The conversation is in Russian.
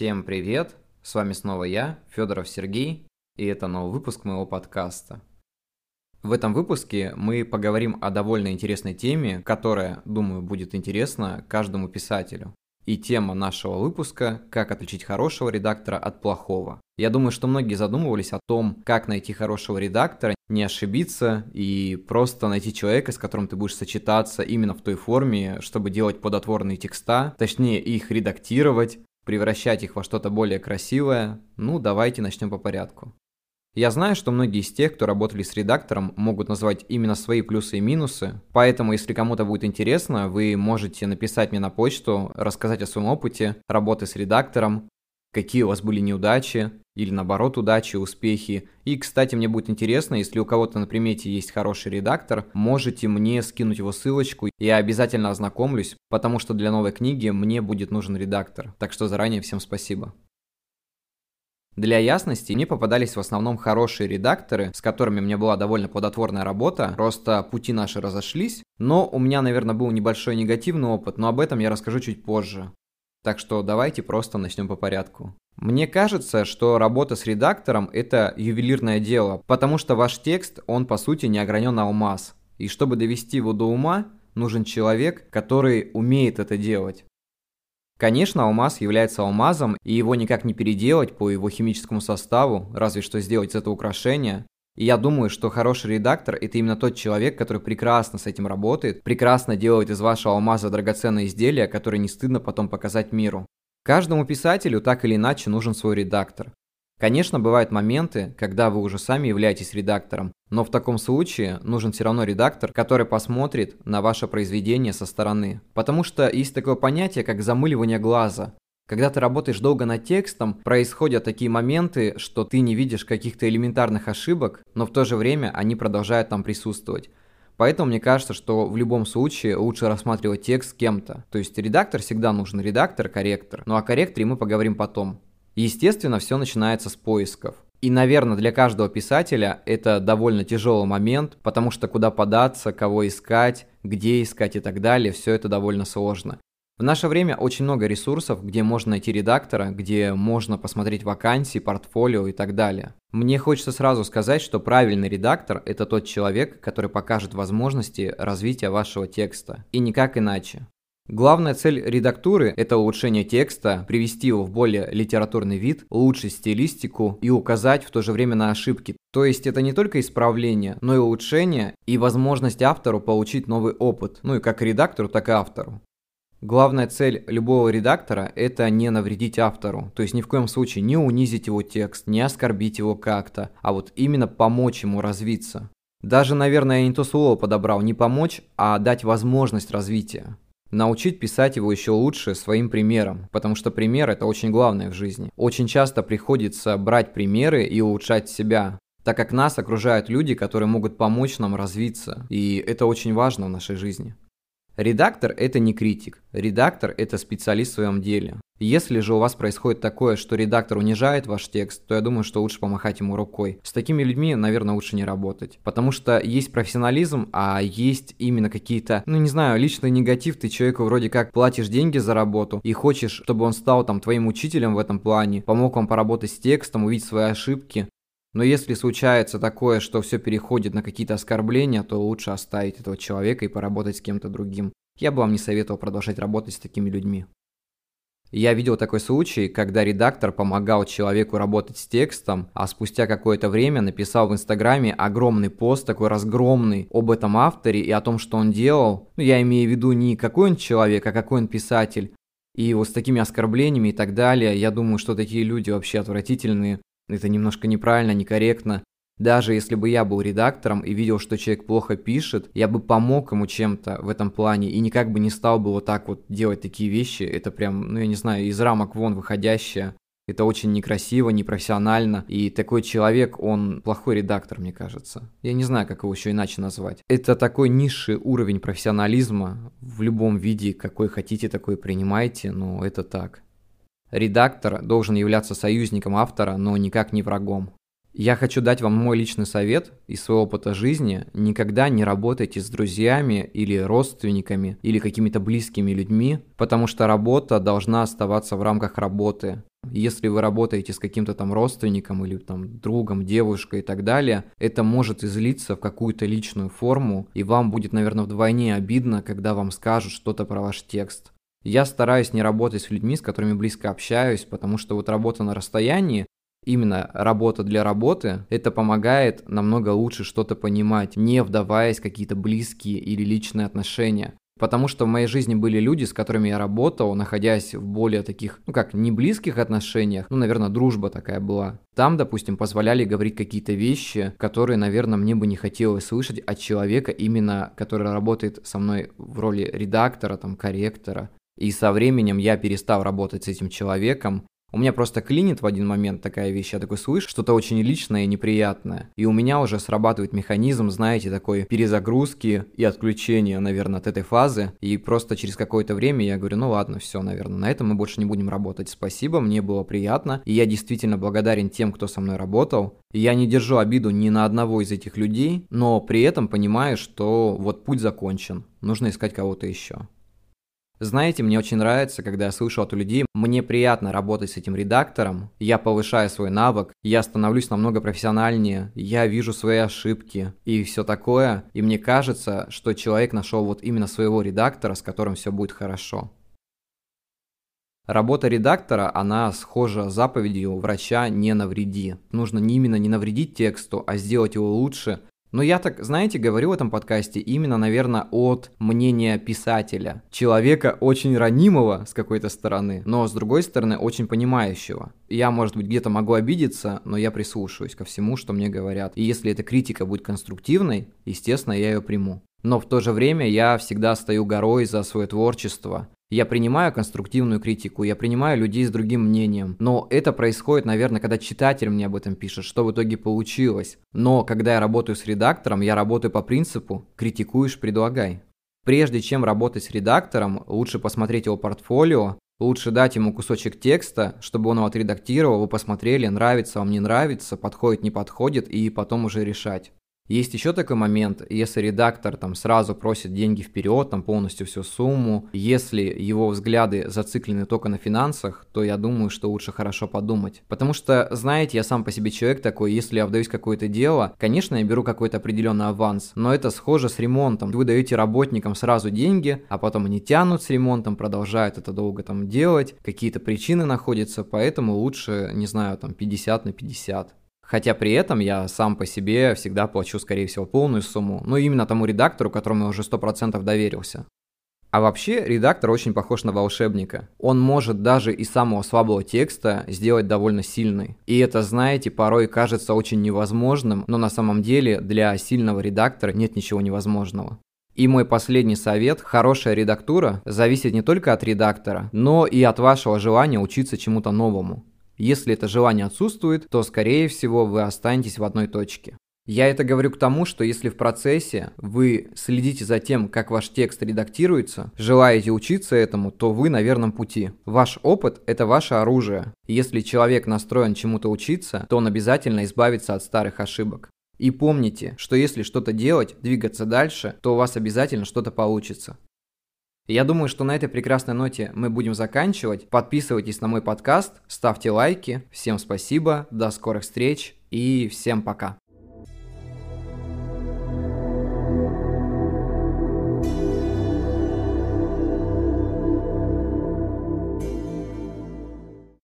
Всем привет! С вами снова я, Федоров Сергей, и это новый выпуск моего подкаста. В этом выпуске мы поговорим о довольно интересной теме, которая, думаю, будет интересна каждому писателю. И тема нашего выпуска – как отличить хорошего редактора от плохого. Я думаю, что многие задумывались о том, как найти хорошего редактора, не ошибиться и просто найти человека, с которым ты будешь сочетаться именно в той форме, чтобы делать плодотворные текста, точнее их редактировать, превращать их во что-то более красивое. Ну, давайте начнем по порядку. Я знаю, что многие из тех, кто работали с редактором, могут назвать именно свои плюсы и минусы, поэтому если кому-то будет интересно, вы можете написать мне на почту, рассказать о своем опыте работы с редактором, какие у вас были неудачи, или наоборот удачи, успехи. И, кстати, мне будет интересно, если у кого-то на примете есть хороший редактор, можете мне скинуть его ссылочку, я обязательно ознакомлюсь, потому что для новой книги мне будет нужен редактор, так что заранее всем спасибо. Для ясности, мне попадались в основном хорошие редакторы, с которыми у меня была довольно плодотворная работа, просто пути наши разошлись, но у меня, наверное, был небольшой негативный опыт, но об этом я расскажу чуть позже. Так что давайте просто начнем по порядку. Мне кажется, что работа с редактором – это ювелирное дело, потому что ваш текст, он по сути не огранен алмаз. И чтобы довести его до ума, нужен человек, который умеет это делать. Конечно, алмаз является алмазом, и его никак не переделать по его химическому составу, разве что сделать это украшение. И я думаю, что хороший редактор – это именно тот человек, который прекрасно с этим работает, прекрасно делает из вашего алмаза драгоценное изделие, которое не стыдно потом показать миру. Каждому писателю так или иначе нужен свой редактор. Конечно, бывают моменты, когда вы уже сами являетесь редактором, но в таком случае нужен все равно редактор, который посмотрит на ваше произведение со стороны. Потому что есть такое понятие, как замыливание глаза. Когда ты работаешь долго над текстом, происходят такие моменты, что ты не видишь каких-то элементарных ошибок, но в то же время они продолжают там присутствовать. Поэтому мне кажется, что в любом случае лучше рассматривать текст с кем-то. То есть редактор всегда нужен, редактор, корректор. Ну о корректоре мы поговорим потом. Естественно, все начинается с поисков. И, наверное, для каждого писателя это довольно тяжелый момент, потому что куда податься, кого искать, где искать и так далее, все это довольно сложно. В наше время очень много ресурсов, где можно найти редактора, где можно посмотреть вакансии, портфолио и так далее. Мне хочется сразу сказать, что правильный редактор – это тот человек, который покажет возможности развития вашего текста. И никак иначе. Главная цель редактуры – это улучшение текста, привести его в более литературный вид, улучшить стилистику и указать в то же время на ошибки. То есть это не только исправление, но и улучшение и возможность автору получить новый опыт, ну и как редактору, так и автору. Главная цель любого редактора – это не навредить автору, то есть ни в коем случае не унизить его текст, не оскорбить его как-то, а вот именно помочь ему развиться. Даже, наверное, я не то слово подобрал, не помочь, а дать возможность развития. Научить писать его еще лучше своим примером, потому что пример – это очень главное в жизни. Очень часто приходится брать примеры и улучшать себя, так как нас окружают люди, которые могут помочь нам развиться, и это очень важно в нашей жизни. Редактор – это не критик. Редактор – это специалист в своем деле. Если же у вас происходит такое, что редактор унижает ваш текст, то я думаю, что лучше помахать ему рукой. С такими людьми, наверное, лучше не работать. Потому что есть профессионализм, а есть именно какие-то, ну не знаю, личный негатив. Ты человеку вроде как платишь деньги за работу и хочешь, чтобы он стал там твоим учителем в этом плане, помог вам поработать с текстом, увидеть свои ошибки. Но если случается такое, что все переходит на какие-то оскорбления, то лучше оставить этого человека и поработать с кем-то другим. Я бы вам не советовал продолжать работать с такими людьми. Я видел такой случай, когда редактор помогал человеку работать с текстом, а спустя какое-то время написал в Инстаграме огромный пост, такой разгромный, об этом авторе и о том, что он делал. Ну, я имею в виду не какой он человек, а какой он писатель. И вот с такими оскорблениями и так далее, я думаю, что такие люди вообще отвратительные. Это немножко неправильно, некорректно. Даже если бы я был редактором и видел, что человек плохо пишет, я бы помог ему чем-то в этом плане и никак бы не стал бы вот так вот делать такие вещи. Это прям, ну я не знаю, из рамок вон выходящее. Это очень некрасиво, непрофессионально. И такой человек, он плохой редактор, мне кажется. Я не знаю, как его еще иначе назвать. Это такой низший уровень профессионализма в любом виде, какой хотите, такой принимайте, но это так. Редактор должен являться союзником автора, но никак не врагом. Я хочу дать вам мой личный совет из своего опыта жизни. Никогда не работайте с друзьями или родственниками или какими-то близкими людьми, потому что работа должна оставаться в рамках работы. Если вы работаете с каким-то там родственником или там другом, девушкой и так далее, это может излиться в какую-то личную форму, и вам будет, наверное, вдвойне обидно, когда вам скажут что-то про ваш текст. Я стараюсь не работать с людьми, с которыми близко общаюсь, потому что вот работа на расстоянии, именно работа для работы, это помогает намного лучше что-то понимать, не вдаваясь в какие-то близкие или личные отношения. Потому что в моей жизни были люди, с которыми я работал, находясь в более таких, ну как, не близких отношениях, ну, наверное, дружба такая была. Там, допустим, позволяли говорить какие-то вещи, которые, наверное, мне бы не хотелось слышать от человека, именно который работает со мной в роли редактора, там, корректора. И со временем я перестал работать с этим человеком, у меня просто клинит в один момент такая вещь, я такой слышу, что-то очень личное и неприятное. И у меня уже срабатывает механизм, знаете, такой перезагрузки и отключения, наверное, от этой фазы. И просто через какое-то время я говорю, ну ладно, все, наверное, на этом мы больше не будем работать. Спасибо, мне было приятно. И я действительно благодарен тем, кто со мной работал. Я не держу обиду ни на одного из этих людей, но при этом понимаю, что вот путь закончен. Нужно искать кого-то еще. Знаете, мне очень нравится, когда я слышу от людей, мне приятно работать с этим редактором, я повышаю свой навык, я становлюсь намного профессиональнее, я вижу свои ошибки и все такое, и мне кажется, что человек нашел вот именно своего редактора, с которым все будет хорошо. Работа редактора, она схожа с заповедью врача «не навреди». Нужно не именно не навредить тексту, а сделать его лучше, но я так, знаете, говорю в этом подкасте именно, наверное, от мнения писателя. Человека очень ранимого с какой-то стороны, но с другой стороны очень понимающего. Я, может быть, где-то могу обидеться, но я прислушаюсь ко всему, что мне говорят. И если эта критика будет конструктивной, естественно, я ее приму. Но в то же время я всегда стою горой за свое творчество. Я принимаю конструктивную критику, я принимаю людей с другим мнением. Но это происходит, наверное, когда читатель мне об этом пишет, что в итоге получилось. Но когда я работаю с редактором, я работаю по принципу «критикуешь, предлагай». Прежде чем работать с редактором, лучше посмотреть его портфолио, лучше дать ему кусочек текста, чтобы он его отредактировал, вы посмотрели, нравится вам, не нравится, подходит, не подходит, и потом уже решать. Есть еще такой момент, если редактор там сразу просит деньги вперед, там полностью всю сумму, если его взгляды зациклены только на финансах, то я думаю, что лучше хорошо подумать. Потому что, знаете, я сам по себе человек такой, если я вдаюсь в какое-то дело, конечно, я беру какой-то определенный аванс, но это схоже с ремонтом. Вы даете работникам сразу деньги, а потом они тянут с ремонтом, продолжают это долго там делать, какие-то причины находятся, поэтому лучше, не знаю, там 50 на 50. Хотя при этом я сам по себе всегда плачу, скорее всего, полную сумму, но именно тому редактору, которому я уже 100% доверился. А вообще, редактор очень похож на волшебника. Он может даже из самого слабого текста сделать довольно сильный. И это, знаете, порой кажется очень невозможным, но на самом деле для сильного редактора нет ничего невозможного. И мой последний совет – хорошая редактура зависит не только от редактора, но и от вашего желания учиться чему-то новому. Если это желание отсутствует, то, скорее всего, вы останетесь в одной точке. Я это говорю к тому, что если в процессе вы следите за тем, как ваш текст редактируется, желаете учиться этому, то вы на верном пути. Ваш опыт – это ваше оружие. Если человек настроен чему-то учиться, то он обязательно избавится от старых ошибок. И помните, что если что-то делать, двигаться дальше, то у вас обязательно что-то получится. Я думаю, что на этой прекрасной ноте мы будем заканчивать. Подписывайтесь на мой подкаст, ставьте лайки. Всем спасибо, до скорых встреч и всем пока.